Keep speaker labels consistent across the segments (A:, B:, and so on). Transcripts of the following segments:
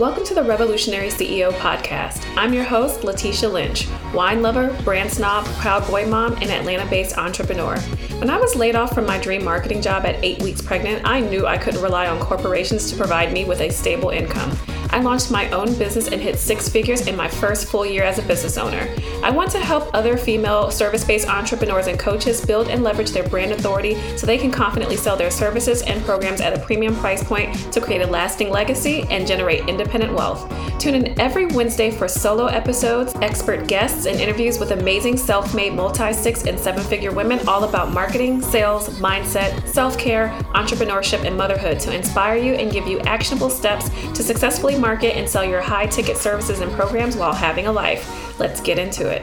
A: Welcome to the Revolutionary CEO podcast. I'm your host, Letitia Lynch, wine lover, brand snob, proud boy mom, and Atlanta based entrepreneur. When I was laid off from my dream marketing job at eight weeks pregnant, I knew I couldn't rely on corporations to provide me with a stable income. I launched my own business and hit six figures in my first full year as a business owner. I want to help other female service based entrepreneurs and coaches build and leverage their brand authority so they can confidently sell their services and programs at a premium price point to create a lasting legacy and generate independent wealth. Tune in every Wednesday for solo episodes, expert guests, and interviews with amazing self made multi six and seven figure women all about marketing, sales, mindset, self care, entrepreneurship, and motherhood to inspire you and give you actionable steps to successfully market and sell your high ticket services and programs while having a life. Let's get into it.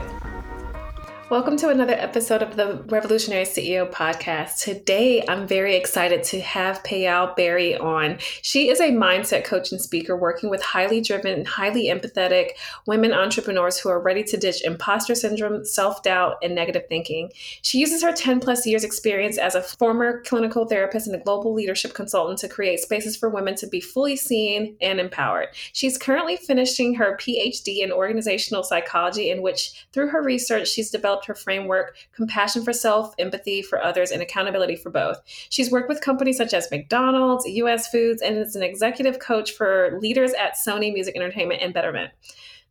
A: Welcome to another episode of the Revolutionary CEO podcast. Today, I'm very excited to have Payal Beri on. She is a mindset coach and speaker working with highly driven, highly empathetic women entrepreneurs who are ready to ditch imposter syndrome, self doubt, and negative thinking. She uses her 10 plus years experience as a former clinical therapist and a global leadership consultant to create spaces for women to be fully seen and empowered. She's currently finishing her PhD in organizational psychology, in which, through her research, she's developed developed her framework compassion for self, empathy for others, and accountability for both. She's worked with companies such as McDonald's, US Foods, and is an executive coach for leaders at Sony Music Entertainment and Betterment.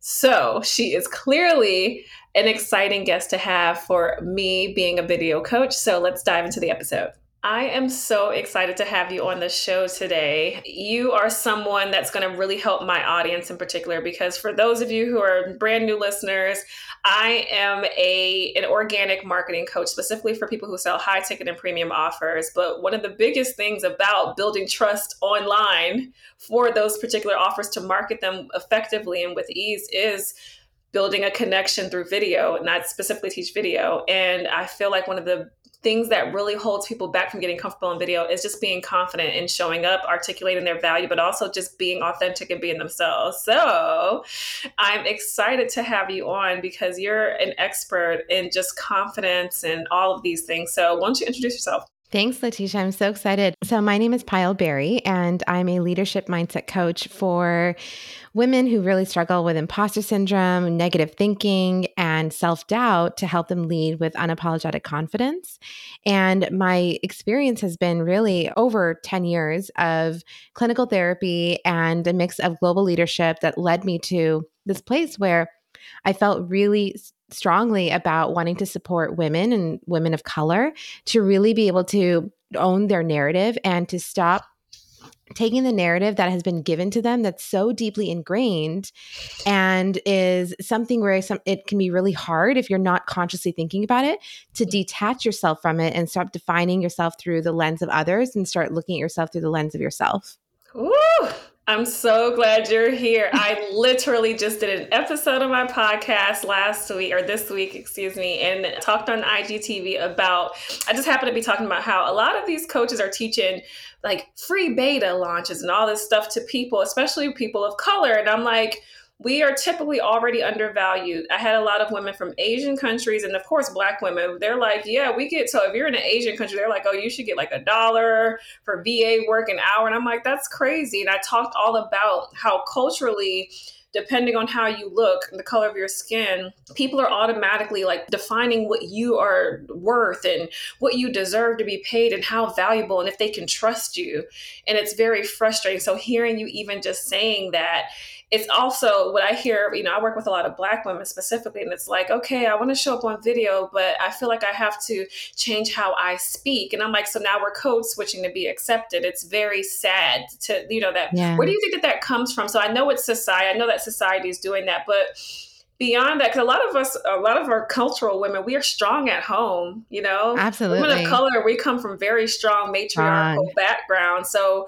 A: So she is clearly an exciting guest to have for me being a video coach. So let's dive into the episode. I am so excited to have you on the show today. You are someone that's going to really help my audience in particular because for those of you who are brand new listeners, I am a an organic marketing coach specifically for people who sell high ticket and premium offers, but one of the biggest things about building trust online for those particular offers to market them effectively and with ease is building a connection through video and I specifically teach video and I feel like one of the things that really holds people back from getting comfortable in video is just being confident and showing up, articulating their value, but also just being authentic and being themselves. So I'm excited to have you on because you're an expert in just confidence and all of these things. So why don't you introduce yourself?
B: Thanks, Letitia. I'm so excited. So, my name is Payal Beri, and I'm a leadership mindset coach for women who really struggle with imposter syndrome, negative thinking, and self doubt to help them lead with unapologetic confidence. And my experience has been really over 10 years of clinical therapy and a mix of global leadership that led me to this place where I felt really strongly about wanting to support women and women of color to really be able to own their narrative and to stop taking the narrative that has been given to them that's so deeply ingrained and is something where some, it can be really hard if you're not consciously thinking about it to detach yourself from it and stop defining yourself through the lens of others and start looking at yourself through the lens of yourself.
A: Ooh, I'm so glad you're here. I literally just did an episode of my podcast last week or this week, excuse me, and talked on IGTV about. I just happened to be talking about how a lot of these coaches are teaching like free beta launches and all this stuff to people, especially people of color. And I'm like, we are typically already undervalued. I had a lot of women from Asian countries and of course black women. They're like, yeah, we get so if you're in an Asian country, they're like, oh, you should get like a dollar for VA work an hour. And I'm like, that's crazy. And I talked all about how culturally depending on how you look and the color of your skin, people are automatically like defining what you are worth and what you deserve to be paid and how valuable and if they can trust you. And it's very frustrating. So hearing you even just saying that it's also what I hear, you know, I work with a lot of black women specifically, and it's like, okay, I want to show up on video, but I feel like I have to change how I speak. And I'm like, so now we're code switching to be accepted. It's very sad to, you know, that yeah. where do you think that that comes from? So I know it's society, I know that society is doing that, but beyond that, because a lot of us, a lot of our cultural women, we are strong at home, you know?
B: Absolutely.
A: Women of color, we come from very strong matriarchal background. So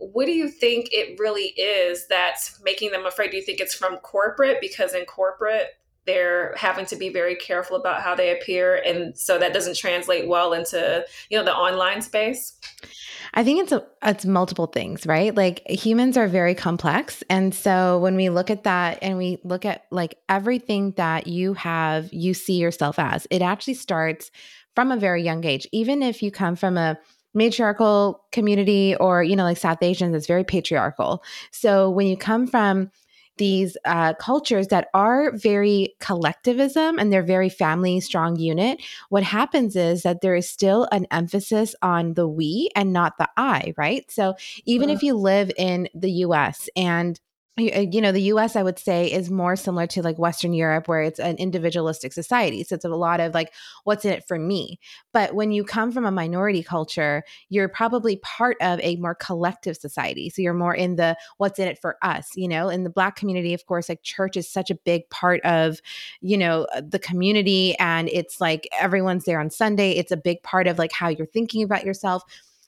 A: what do you think it really is that's making them afraid? Do you think it's from corporate? Because in corporate, they're having to be very careful about how they appear and so that doesn't translate well into you know the online space
B: i think it's a, it's multiple things right like humans are very complex and so when we look at that and we look at like everything that you have you see yourself as it actually starts from a very young age even if you come from a matriarchal community or you know like south asians it's very patriarchal. So when you come from these uh, cultures that are very collectivism and they're very family strong unit what happens is that there is still an emphasis on the we and not the i right? So even if you live in the us and uh, you know the us i would say is more similar to like western europe where it's an individualistic society. So it's a lot of like what's in it for me? But when you come from a minority culture you're probably part of a more collective society. So you're more in the what's in it for us you know? In the black community of course like church is such a big part of you know uh, the community and it's like everyone's there on sunday. It's a big part of like how you're thinking about yourself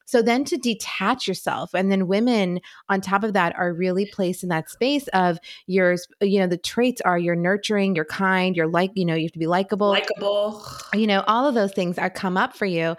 B: so then to detach yourself, and then women on top of that are really placed in that space of yours, you know, the traits are you're nurturing, you're kind, you're like, you know, you have to be likable.
A: Likable.
B: You know, all of those things are come up for you.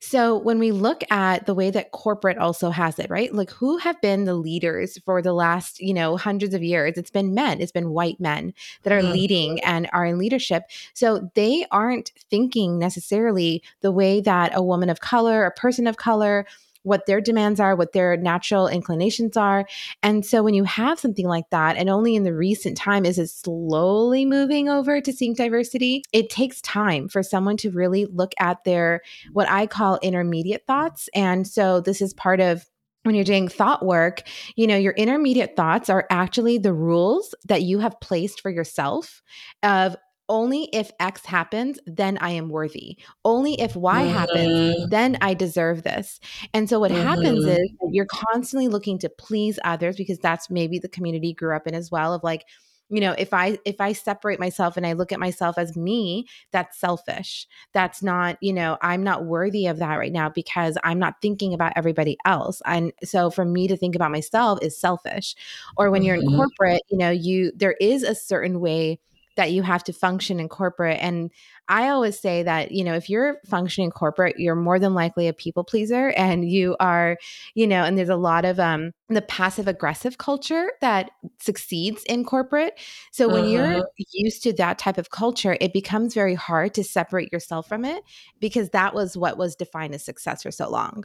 B: So when we look at the way that corporate also has it, right? Like who have been the leaders for the last, you know, hundreds of years? It's been men, it's been white men that are mm-hmm. leading and are in leadership. So they aren't thinking necessarily the way that a woman of color, a person of color, what their demands are, what their natural inclinations are. And so when you have something like that, and only in the recent time is it slowly moving over to seeing diversity, it takes time for someone to really look at their what I call intermediate thoughts. And so this is part of when you're doing thought work, you know, your intermediate thoughts are actually the rules that you have placed for yourself of only if X happens, then I am worthy. Only if Y mm-hmm. happens, then I deserve this. And so what mm-hmm. happens is you're constantly looking to please others because that's maybe the community grew up in as well of like, you know if i if i separate myself and i look at myself as me that's selfish that's not you know i'm not worthy of that right now because i'm not thinking about everybody else and so for me to think about myself is selfish or when you're in mm-hmm. corporate you know you there is a certain way that you have to function in corporate. And I always say that, you know, if you're functioning corporate, you're more than likely a people pleaser and you are, you know, and there's a lot of um the passive aggressive culture that succeeds in corporate. So when uh-huh. you're used to that type of culture, it becomes very hard to separate yourself from it because that was what was defined as success for so long.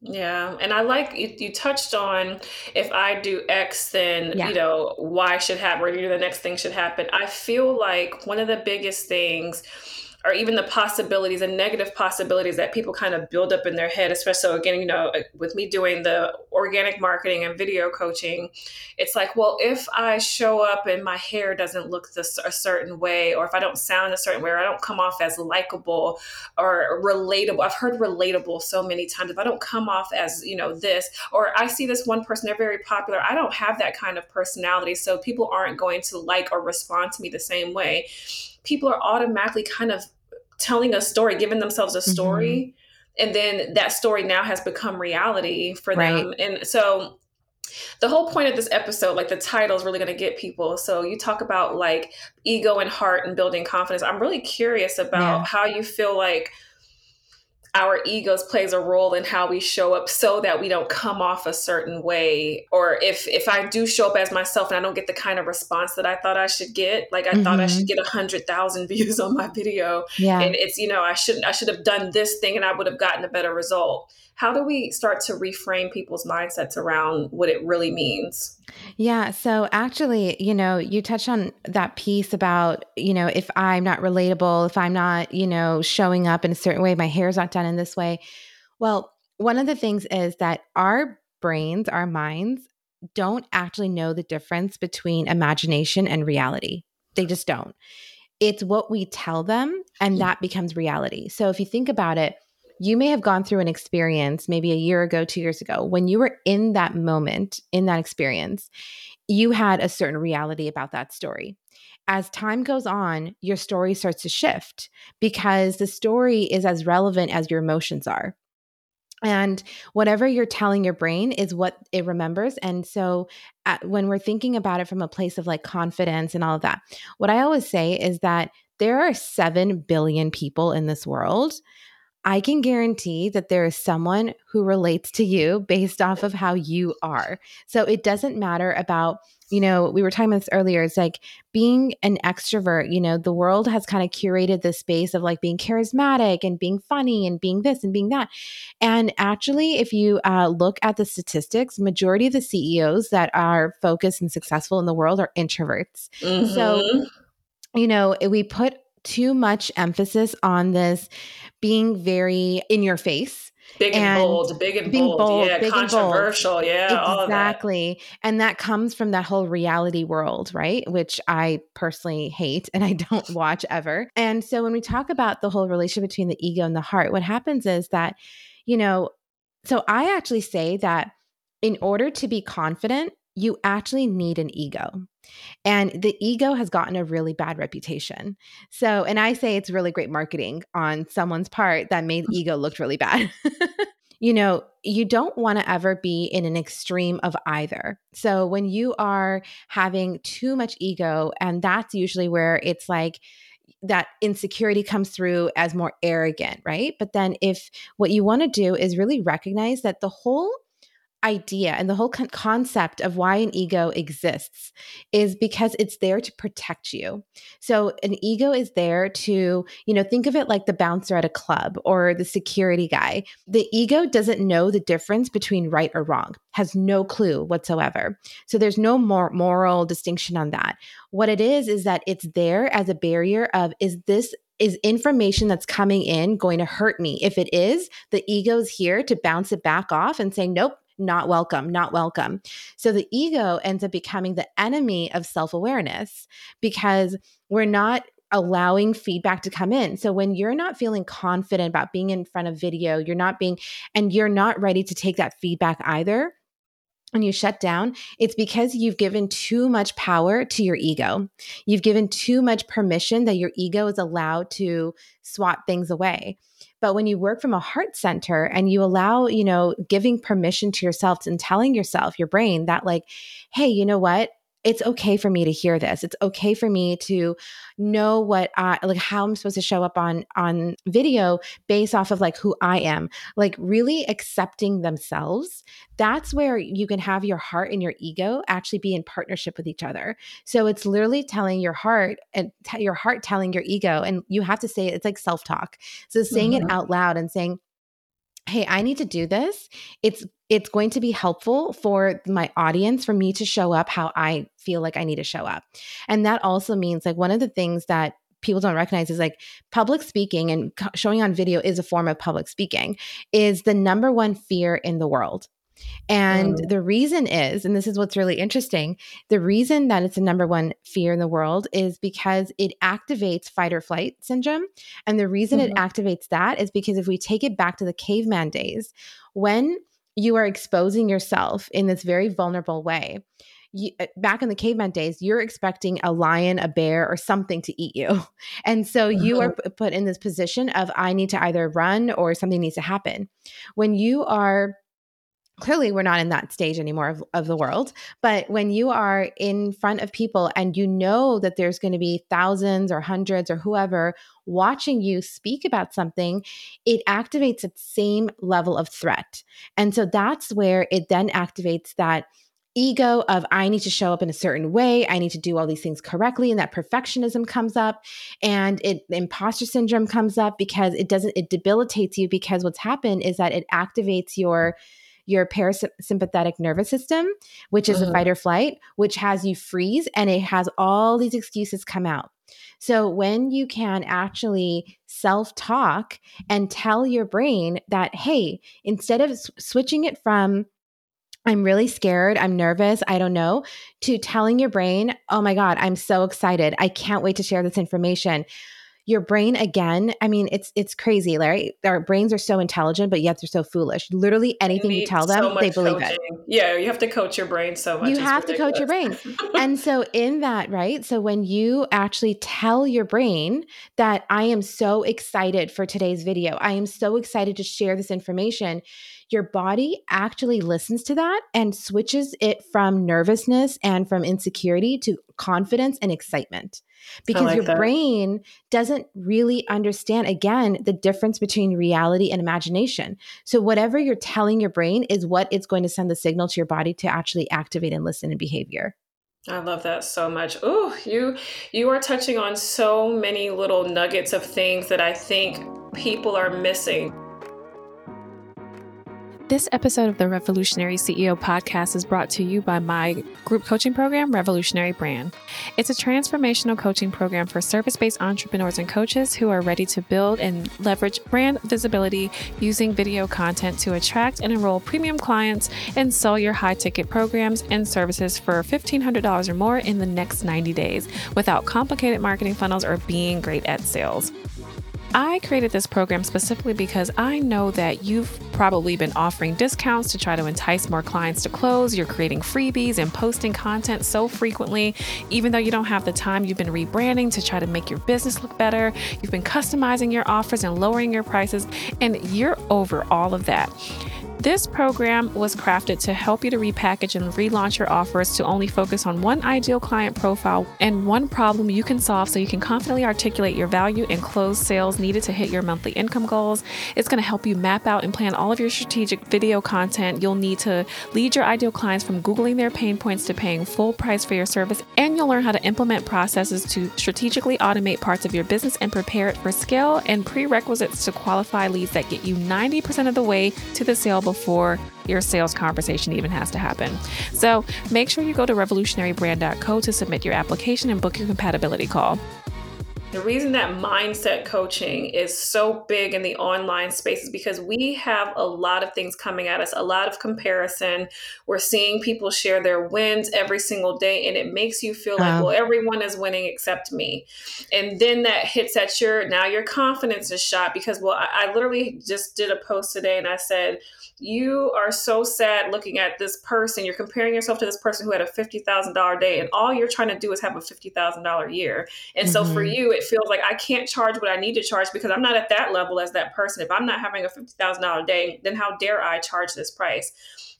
A: Yeah, and I like you, you touched on if I do X, then yeah. you know Y should happen, or you know the next thing should happen. I feel like one of the biggest things or even the possibilities and negative possibilities that people kind of build up in their head especially so again you know uh, with me doing the organic marketing and video coaching it's like well if i show up and my hair doesn't look this a certain way or if i don't sound a certain way or i don't come off as likable or relatable i've heard relatable so many times if i don't come off as you know this or i see this one person they're very popular i don't have that kind of personality so people aren't going to like or respond to me the same way. People are automatically kind of telling a story, giving themselves a story. Mm-hmm. And then that story now has become reality for right. them. And so the whole point of this episode, like the title is really going to get people. So you talk about like ego and heart and building confidence. I'm really curious about yeah. how you feel like our egos plays a role in how we show up so that we don't come off a certain way or if if i do show up as myself and i don't get the kind of response that i thought i should get like i mm-hmm. thought i should mm-hmm. get a hundred thousand views on my video yeah and it's you know i shouldn't i should have done this thing and i would have gotten a better result how do we start to reframe people's mindsets around what it really means
B: yeah. So actually, you know, you touch on that piece about, you know, if I'm not relatable, if I'm not, you know, showing up in a certain way, my hair's not done in this way. Well, one of the things is that our brains, our minds, don't actually know the difference between imagination and reality. They just don't. It's what we tell them, and hmm. that becomes reality. So if you think about it, you may have gone through an experience maybe a year ago, two years ago, when you were in that moment, in that experience, you had a certain reality about that story. As time goes on, your story starts to shift because the story is as relevant as your emotions are. And whatever you're telling your brain is what it remembers. And so at, when we're thinking about it from a place of like confidence and all of that, what I always say is that there are 7 billion people in this world I can guarantee that there is someone who relates to you based off of how you are. So it doesn't matter about you know, we were talking about this earlier. It's like being an extrovert, you know, the world has kind of curated this space of like being charismatic and being funny and being this and being that. And actually, if you uh, look at the statistics, majority of the CEOs that are focused and successful in the world are introverts. Mm-hmm. So, you know, we put too much emphasis on this being very in your face
A: big and, and, bold, big and bold, bold, yeah, controversial, yeah,
B: exactly. That. And that comes from that whole reality world, right? Which I personally hate and I don't watch ever. And so when we talk about the whole relationship between the ego and the heart, what happens is that, you know, so I actually say that in order to be confident, you actually need an ego. And the ego has gotten a really bad reputation. So, and I say it's really great marketing on someone's part that made mm. ego look really bad. you know, you don't want to ever be in an extreme of either. So, when you are having too much ego, and that's usually where it's like, that insecurity comes through as more arrogant, right? But then, if what you want to do is really recognize that the whole idea and the whole con- concept of why an ego exists is because it's there to protect you. So an ego is there to, you know, think of it like the bouncer at a club or the security guy. The ego doesn't know the difference between right or wrong, has no clue whatsoever. So there's no more moral distinction on that. What it is is that it's there as a barrier of is this is information that's coming in going to hurt me? If it is, the ego's here to bounce it back off and say, nope, not welcome, not welcome. So the ego ends up becoming the enemy of self awareness because we're not allowing feedback to come in. So when you're not feeling confident about being in front of video, you're not being, and you're not ready to take that feedback either, and you shut down, it's because you've given too much power to your ego. You've given too much permission that your ego is allowed to swat things away. But when you work from a heart center and you allow, you know, giving permission to yourself and telling yourself, your brain, that like, hey, you know what? It's okay for me to hear this. It's okay for me to know what I like how I'm supposed to show up on on video based off of like who I am. Like really accepting themselves. That's where you can have your heart and your ego actually be in partnership with each other. So it's literally telling your heart and t- your heart telling your ego and you have to say it, it's like self-talk. So saying mm-hmm. it out loud and saying hey i need to do this. It's it's going to be helpful for my audience for me to show up how i feel like i need to show up. And that also means like one of the things that people don't recognize is like public speaking and showing on video is a form of public speaking is the number one fear in the world and mm. the reason is, and this is what's really interesting, the reason that it's the number one fear in the world is because it activates fight or flight syndrome. And the reason mm-hmm. it activates that is because if we take it back to the caveman days, when you are exposing yourself in this very vulnerable way, you, uh, back in the caveman days, you're expecting a lion, a bear, or something to eat you. And so you are mm-hmm. put in this position of, I need to either run or something needs to happen. When you are clearly we're not in that stage anymore of, of, the world but when you are in front of people and you know that there's going to be thousands or hundreds or whoever watching you speak about something it activates a same level of threat. And so that's where it then activates that ego of I need to show up in a certain way, I need to do all these things correctly and that perfectionism comes up and it imposter syndrome comes up because it doesn't it debilitates you because what's happened is that it activates your your parasympathetic nervous system, which is uh-huh. a fight or flight, which has you freeze and it has all these excuses come out. So when you can actually self talk and tell your brain that, hey, instead of s- switching it from, I'm really scared, I'm nervous, I don't know, to telling your brain, oh my God, I'm so excited. I can't wait to share this information your brain again i mean it's it's crazy larry. Our brains are so intelligent but yet they're so foolish. Literally anything you, tell them so they believe coaching. it
A: yeah you have to coach your brain so much.
B: You have to coach your brain. and so in that right so when you actually tell your brain that i am so excited for today's video. I am so excited to share this information your body actually listens to that and switches it from nervousness and from insecurity to confidence and excitement because like your that. brain doesn't really understand again the difference between reality and imagination so whatever you're telling your brain is what it's going to send the signal to your body to actually activate and listen in behavior
A: I love that so much. Oh, you you are touching on so many little nuggets of things that I think people are missing. This episode of the Revolutionary CEO podcast is brought to you by my group coaching program, Revolutionary Brand. It's a transformational coaching program for service based entrepreneurs and coaches who are ready to build and leverage brand visibility using video content to attract and enroll premium clients and sell your high ticket programs and services for $1,500 or more in the next 90 days without complicated marketing funnels or being great at sales. I created this program specifically because I know that you've probably been offering discounts to try to entice more clients to close. You're creating freebies and posting content so frequently. Even though you don't have the time, you've been rebranding to try to make your business look better. You've been customizing your offers and lowering your prices, and you're over all of that. This program was crafted to help you to repackage and relaunch your offers to only focus on one ideal client profile and one problem you can solve so you can confidently articulate your value and close sales needed to hit your monthly income goals. It's going to help you map out and plan all of your strategic video content you'll need to lead your ideal clients from Googling their pain points to paying full price for your service. And you'll learn how to implement processes to strategically automate parts of your business and prepare it for scale and prerequisites to qualify leads that get you 90% of the way to the sale before your sales conversation even has to happen. So make sure you go to revolutionarybrand.co to submit your application and book your compatibility call. The reason that mindset coaching is so big in the online space is because we have a lot of things coming at us, a lot of comparison. We're seeing people share their wins every single day, and it makes you feel like, well, everyone is winning except me. And then that hits at your now your confidence is shot because, well, I, I literally just did a post today and I said, you are so sad looking at this person. You're comparing yourself to this person who had a $50,000 day, and all you're trying to do is have a $50,000 year. And mm-hmm. so for mm-hmm. you, it feels like I can't charge what I need to charge because I'm not at that level as that person. If I'm not having a $50,000 day, then how dare I charge this price?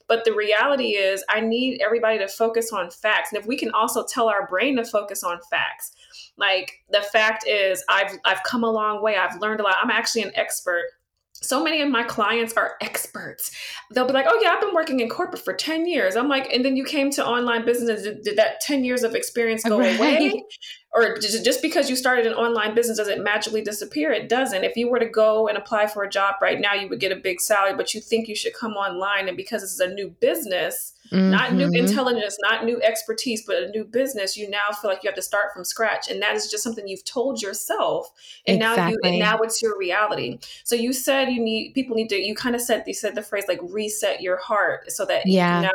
A: But the reality is, I need everybody to focus on facts. And if we can also tell our brain to focus on facts, like the fact is, I've I've come a long way. I've learned a lot. I'm actually an expert so many of my clients are experts. They'll be like, "Oh yeah, I've been working in corporate for 10 years." I'm like, "And then you came to online business did, did that 10 years of experience go right. away?" Or just because you started an online business does it magically disappear? It doesn't. If you were to go and apply for a job right now, you would get a big salary, but you think you should come online and because this is a new business, Mm-hmm. Not new mm-hmm. intelligence, not new expertise, but a new business. You now feel like you have to start from scratch, and that is just something you've told yourself, and exactly. now you and now it's your reality. So you said you need people need to. You kind of said you said the phrase like reset your heart, so that yeah. you now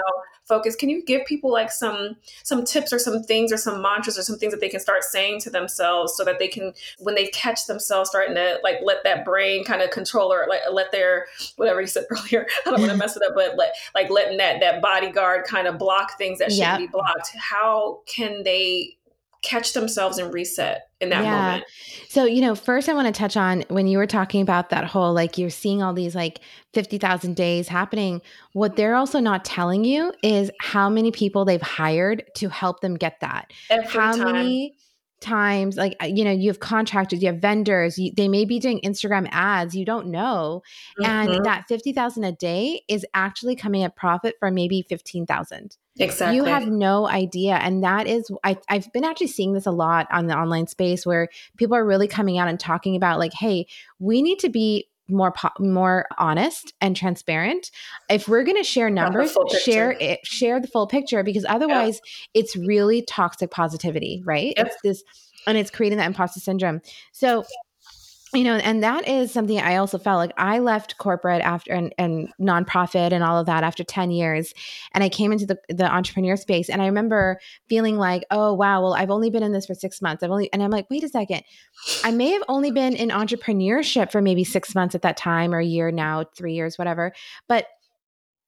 A: focus. Can you give people like some some tips or some things or some mantras or some things that they can start saying to themselves so that they can when they catch themselves starting to like let that brain kind of control or like let their whatever you said earlier i don't want to mm-hmm. mess it up but let like letting that that bodyguard kind of block things that shouldn't yep. be blocked. How can they catch themselves and reset in that yeah. moment.
B: So, you know, first I want to touch on when you were talking about that whole like you're seeing all these like 50,000 days happening, what they're also not telling you is how many people they've hired to help them get that.
A: Every
B: how
A: time.
B: many times like uh, you know you have contractors you have vendors you, they may be doing instagram ads you don't know mm-hmm. and that 50000 a day is actually coming at profit for maybe 15000
A: exactly
B: you have no idea and that is I, i've been actually seeing this a lot on the online space where people are really coming out and talking about like hey we need to be more po- more honest and transparent. If we're going to share numbers, share it, share the full picture because otherwise yeah. it's really toxic positivity, right? Yep. It's this and it's creating that imposter syndrome. So you know and that is something i also felt like i left corporate after and, and nonprofit and all of that after 10 years and i came into the, the entrepreneur space and i remember feeling like oh wow well i've only been in this for six months. I've only and i'm like wait a second. I may have only been in entrepreneurship for maybe six months at that time or a year now three years whatever but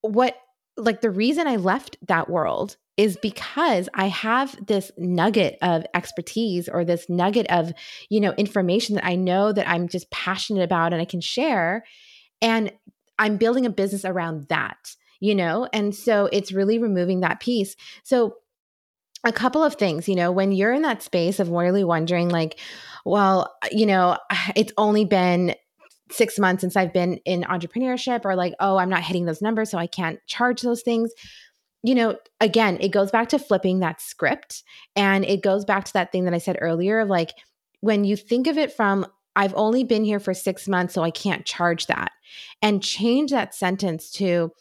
B: what like the reason i left that world is because I have this nugget of expertise or this nugget of, you know, information that I know that I'm just passionate about and I can share. And I'm building a business around that, you know? And so it's really removing that piece. So a couple of things, you know, when you're in that space of really wondering, like, well, you know, it's only been six months since I've been in entrepreneurship, or like, oh, I'm not hitting those numbers, so I can't charge those things. You know, again, it goes back to flipping that script. And it goes back to that thing that I said earlier of like, when you think of it from, I've only been here for six months, so I can't charge that, and change that sentence to,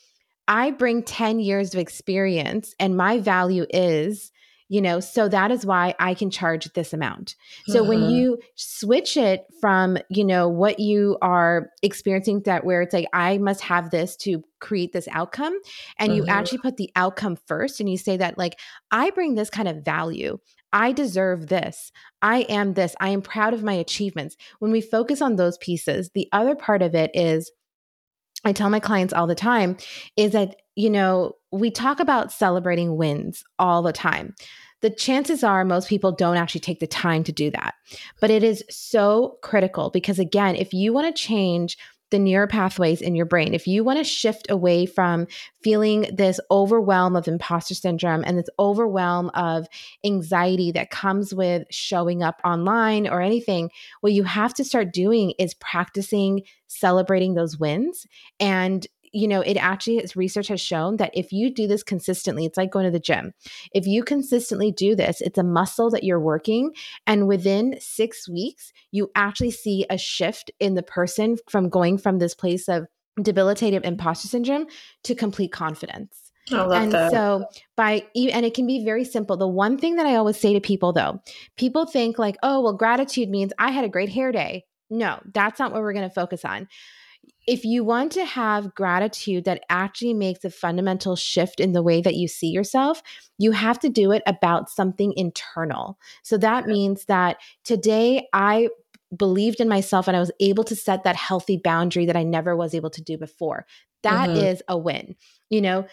B: I bring 10 years of experience and my value is you know so that is why i can charge this amount so when mm-hmm. you switch it from you know what you are experiencing that where it's like i must have this to create this outcome and you mm-hmm. actually put the outcome first and you say that like i bring this kind of value I deserve this. I am this. I am proud of my achievements. When we focus on those pieces, the other part of it is I tell my clients all the time is that, you know, we talk about celebrating wins all the time. The chances are most people don't actually take the time to do that. But it is so critical because, again, if you want to change the neural pathways in your brain, if you want to shift away from feeling this overwhelm of imposter syndrome and this overwhelm of anxiety that comes with showing up online or anything, what you have to start doing is practicing celebrating those wins and you know, it actually, its research has shown that if you do this consistently, it's like going to the gym. If you consistently do this, it's a muscle that you're working. And within six weeks, you actually see a shift in the person from going from this place of debilitative imposter syndrome to complete confidence. I and
A: that.
B: so by and it can be very simple. The one thing that I always say to people though, people think like, "Oh, well gratitude means I had a great hair day." No, that's not what we're going to focus on if you want to have gratitude that actually makes a fundamental shift in the way that you see yourself, you have to do it about something internal. So that means that today I believed in myself and I was able to set that healthy boundary that I never was able to do before. That mm-hmm. is a win. You know,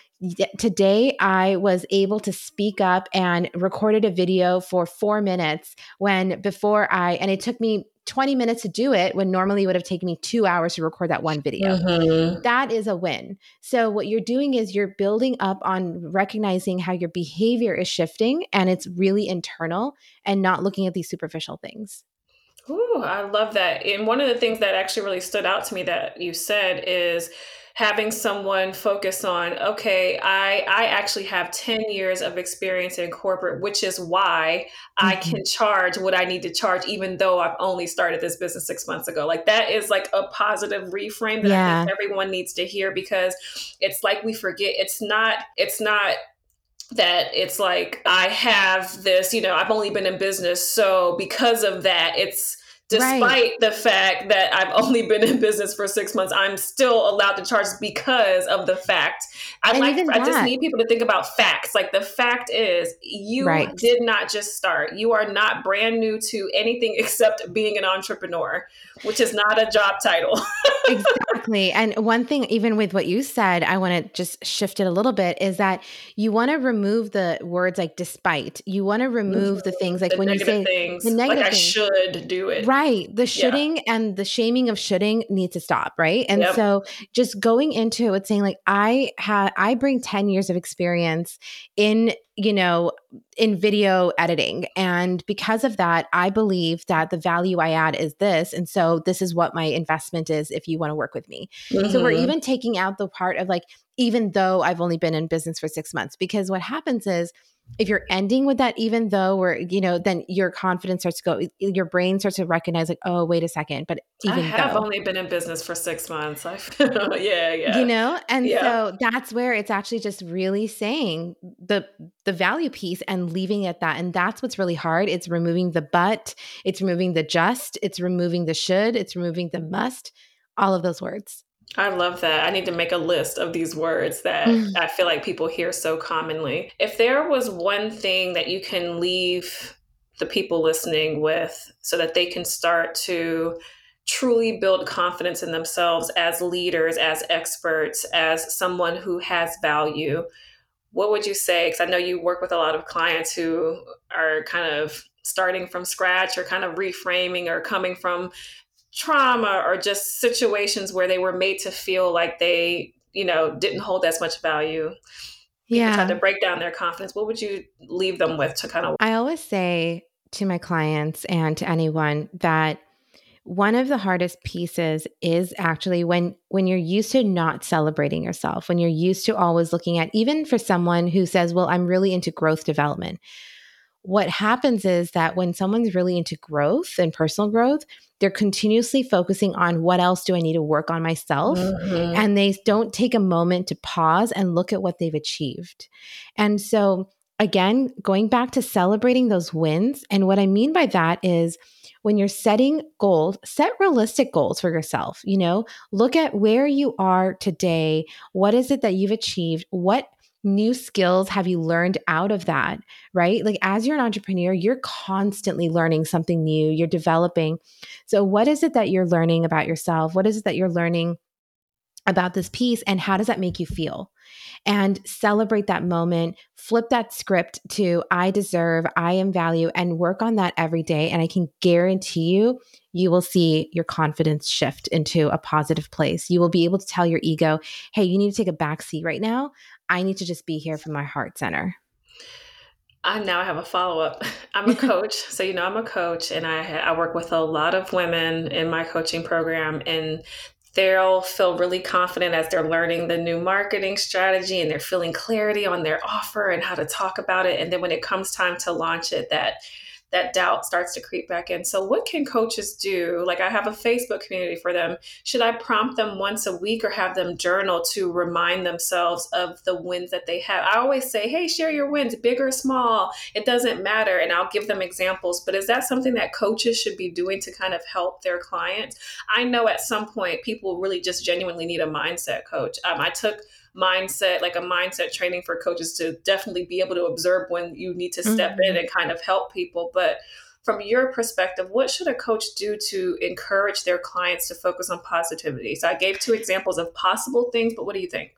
B: today I was able to speak up and recorded a video for four minutes when before I, and it took me 20 minutes to do it when normally it would have taken me two hours to record that one video. Mm-hmm. That is a win. So, what you're doing is you're building up on recognizing how your behavior is shifting and it's really internal and not looking at these superficial things.
A: Ooh, I love that. And one of the things that actually really stood out to me that you said is having someone focus on okay i i actually have 10 years of experience in corporate which is why mm-hmm. i can charge what i need to charge even though i've only started this business six months ago like that is like a positive reframe that yeah. i think everyone needs to hear because it's like we forget it's not it's not that it's like I have this, you know, I've only been in business. So because of that, it's despite right. the fact that I've only been in business for six months, I'm still allowed to charge because of the fact. I and like I just need people to think about facts. Like the fact is you right. did not just start. You are not brand new to anything except being an entrepreneur, which is not a job title.
B: exactly. And one thing, even with what you said, I want to just shift it a little bit is that you want to remove the words like despite. You want to remove mm-hmm. the things like
A: the
B: when you say
A: things, the negative like I should do it.
B: Right Right. The shoulding yeah. and the shaming of shoulding needs to stop. Right. And yep. so just going into it saying, like, I had, I bring 10 years of experience in, you know, in video editing. And because of that, I believe that the value I add is this. And so this is what my investment is if you want to work with me. Mm-hmm. So we're mm-hmm. even taking out the part of like, even though I've only been in business for six months, because what happens is, if you're ending with that even though we're you know then your confidence starts to go your brain starts to recognize like oh wait a second but even I
A: have
B: though,
A: only been in business for six months. Yeah yeah
B: you know? And yeah. so that's where it's actually just really saying the the value piece and leaving it at that and that's what's really hard. It's removing the but it's removing the just it's removing the should it's removing the must all of those words
A: I love that. I need to make a list of these words that mm. I feel like people hear so commonly. If there was one thing that you can leave the people listening with so that they can start to truly build confidence in themselves as leaders, as experts, as someone who has value, what would you say? Because I know you work with a lot of clients who are kind of starting from scratch or kind of reframing or coming from trauma or just situations where they were made to feel like they, you know, didn't hold as much value. Yeah. Tried to break down their confidence. What would you leave them with to kind of?
B: I always say to my clients and to anyone that one of the hardest pieces is actually when when you're used to not celebrating yourself when you're used to always looking at even for someone who says well i'm really into growth development what happens is that when someone's really into growth and personal growth they're continuously focusing on what else do i need to work on myself mm-hmm. and they don't take a moment to pause and look at what they've achieved and so again going back to celebrating those wins and what i mean by that is when you're setting goals, set realistic goals for yourself. You know, look at where you are today. What is it that you've achieved? What new skills have you learned out of that? Right? Like, as you're an entrepreneur, you're constantly learning something new, you're developing. So, what is it that you're learning about yourself? What is it that you're learning? About this piece, and how does that make you feel? and celebrate that moment, flip that script to I deserve, I am value, and work on that every day. And I can guarantee you, you will see your confidence shift into a positive place. You will be able to tell your ego, hey, you need to take a back seat right now. I need to just be here from my heart center.
A: I now I have a follow up. I'm a coach, so you know I'm a coach, and I I work with a lot of women in my coaching program, and they'll feel really confident as they're learning the new marketing strategy and they're feeling clarity on their offer and how to talk about it. And then when it comes time to launch it, that that doubt starts to creep back in. So, what can coaches do? Like, I have a Facebook community for them. Should I prompt them once a week or have them journal to remind themselves of the wins that they have? I always say, hey, share your wins, big or small. It doesn't matter. And I'll give them examples. But is that something that coaches should be doing to kind of help their clients? I know at some point people really just genuinely need a mindset coach. Um, I took mindset, like a mindset training for coaches to definitely be able to observe when you need to step mm-hmm. in and kind of help people. But from your perspective, what should a coach do to encourage their clients to focus on positivity? So I gave two examples of possible things, but what do you think?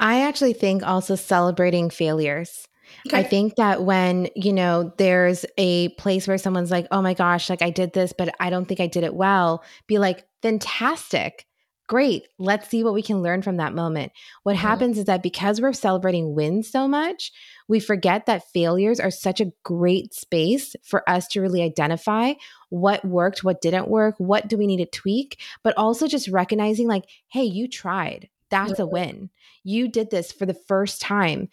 B: I actually think also celebrating failures. Okay. I think that when, you know, there's a place where someone's like, oh my gosh, like I did this, but I don't think I did it well, be like, fantastic. Great. Let's see what we can learn from that moment. What mm-hmm. happens is that because we're celebrating wins so much, we forget that failures are such a great space for us to really identify what worked, what didn't work, what do we need to tweak, but also just recognizing, like, hey, you tried. That's a win. You did this for the first time.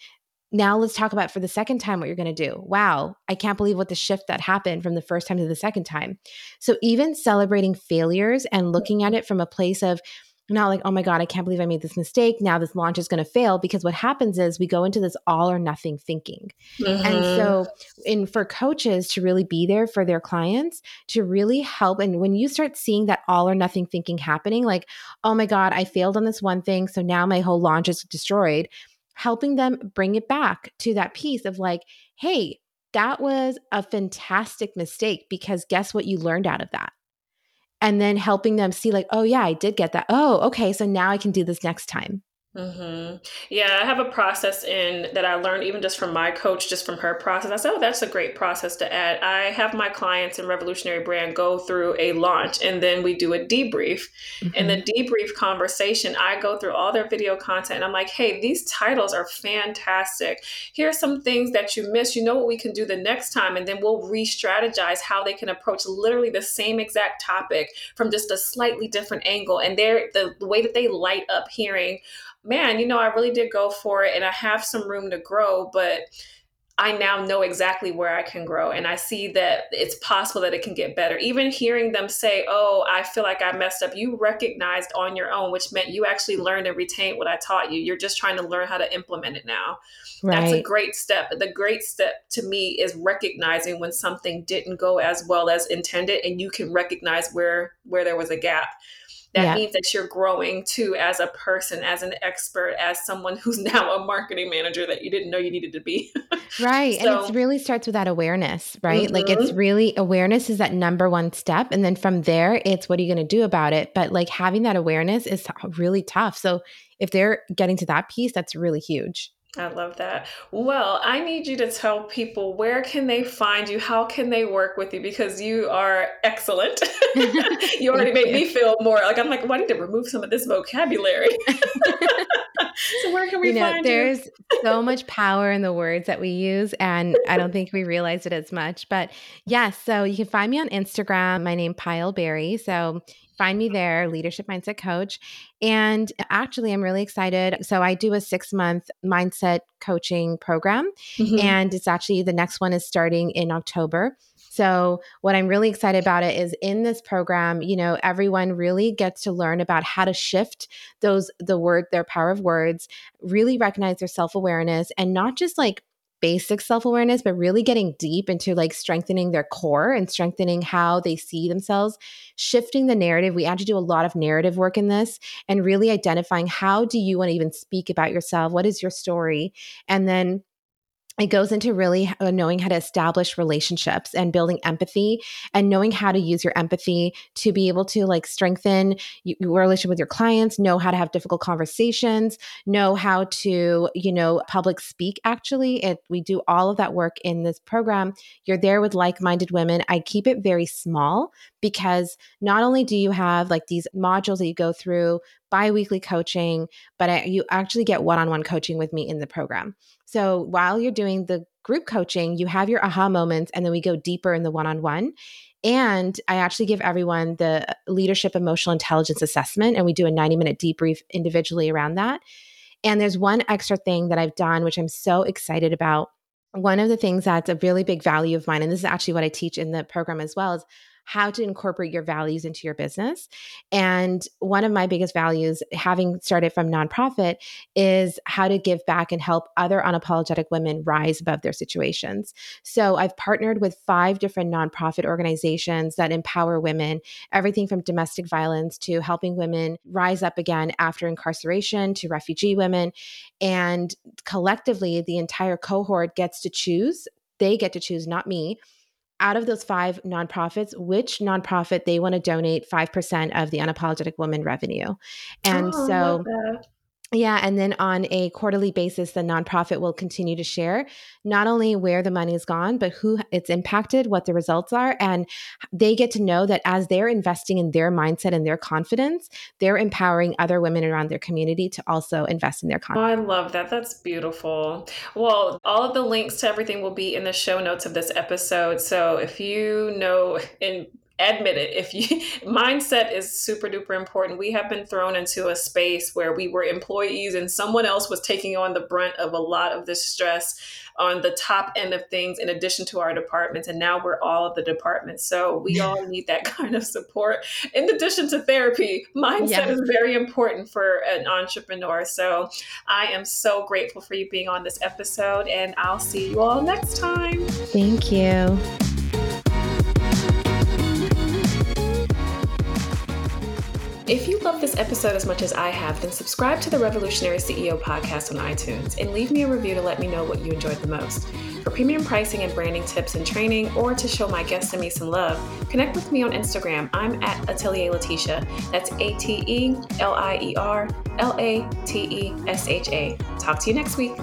B: Now let's talk about for the second time what you're going to do. Wow, I can't believe what the shift that happened from the first time to the second time. So even celebrating failures and looking at it from a place of not like, oh my God, I can't believe I made this mistake. Now this launch is going to fail. Because what happens is we go into this all or nothing thinking. Mm-hmm. And so, in for coaches to really be there for their clients, to really help. And when you start seeing that all or nothing thinking happening, like, oh my God, I failed on this one thing. So now my whole launch is destroyed, helping them bring it back to that piece of like, hey, that was a fantastic mistake because guess what you learned out of that? and then helping them see like oh yeah i did get that oh okay so now i can do this next time
A: Mm-hmm. Yeah, I have a process in that I learned even just from my coach, just from her process. I said, oh, that's a great process to add. I have my clients in Revolutionary Brand go through a launch and then we do a debrief. Mm-hmm. In the debrief conversation, I go through all their video content and I'm like, hey, these titles are fantastic. Here's some things that you missed. You know what we can do the next time. And then we'll re strategize how they can approach literally the same exact topic from just a slightly different angle. And they're the, the way that they light up hearing man, you know, I really did go for it and I have some room to grow, but I now know exactly where I can grow. And I see that it's possible that it can get better. Even hearing them say, Oh, I feel like I messed up, you recognized on your own, which meant you actually learned and retained what I taught you. You're just trying to learn how to implement it now. Right. That's a great step. The great step to me is recognizing when something didn't go as well as intended and you can recognize where where there was a gap that yeah. means that you're growing too as a person, as an expert, as someone who's now a marketing manager that you didn't know you needed to be.
B: right. So, and it really starts with that awareness, right? Mm-hmm. Like it's really awareness is that number one step. And then from there, it's what are you going to do about it? But like having that awareness is really tough. So if they're getting to that piece, that's really huge.
A: I love that. Well, I need you to tell people where can they find you? How can they work with you? Because you are excellent. you already made me feel more like I'm like, well, I need to remove some of this vocabulary. so where can we
B: you know,
A: find
B: there's
A: you?
B: There's so much power in the words that we use, and I don't think we realize it as much. But yes, yeah, so you can find me on Instagram. My name Payal Beri. So find me there, Leadership Mindset Coach. And actually, I'm really excited. So I do a six month mindset coaching program, mm-hmm. and it's actually the next one is starting in October. So, what I'm really excited about it is in this program, you know, everyone really gets to learn about how to shift those, the word, their power of words, really recognize their self awareness, and not just like basic self awareness, but really getting deep into like strengthening their core and strengthening how they see themselves, shifting the narrative. We actually do a lot of narrative work in this and really identifying how do you want to even speak about yourself? What is your story? And then it goes into really uh, knowing how to establish relationships and building empathy and knowing how to use your empathy to be able to like strengthen your relationship with your clients know how to have difficult conversations know how to you know public speak actually. It, we do all of that work in this program. You're there with like-minded women. I keep it very small because not only do you have like these modules that you go through bi-weekly coaching but I, you actually get one-on-one coaching with me in the program so while you're doing the group coaching, you have your aha moments, and then we go deeper in the one on one. And I actually give everyone the uh, leadership emotional intelligence assessment, and we do a 90 minute debrief individually around that. And there's one extra thing that I've done, which I'm so excited about. One of the things that's a really big value of mine, and this is actually what I teach in the program as well, is how to incorporate your values into your business. And one of my biggest values, having started from nonprofit, is how to give back and help other unapologetic women rise above their situations. So I've partnered with five different nonprofit organizations that empower women, everything from domestic violence to helping women rise up again after incarceration to refugee women. And collectively, the entire cohort gets to choose. They get to choose, not me, out of those five nonprofits, which nonprofit they want to donate 5% of the unapologetic woman revenue. And oh, so yeah. And then on a quarterly basis, the nonprofit will continue to share not only where the money is gone, but who it's impacted, what the results are. And they get to know that as they're investing in their mindset and their confidence, they're empowering other women around their community to also invest in their confidence.
A: Oh, I love that. That's beautiful. Well, all of the links to everything will be in the show notes of this episode. So if you know in admit it if you mindset is super duper important. We have been thrown into a space where we were employees and someone else was taking on the brunt of a lot of this stress on the top end of things in addition to our departments and now we're all of the departments. So we all need that kind of support. In addition to therapy mindset yeah. is very important for an entrepreneur. So i am so grateful for you being on this episode and i'll see you all next time.
B: Thank you
A: If you love this episode as much as I have, then subscribe to the Revolutionary CEO podcast on iTunes and leave me a review to let me know what you enjoyed the most. For premium pricing and branding tips and training, or to show my guests and me some love, connect with me on Instagram. I'm at Atelier Latesha. That's A T E L I E R L A T E S H A. Talk to you next week.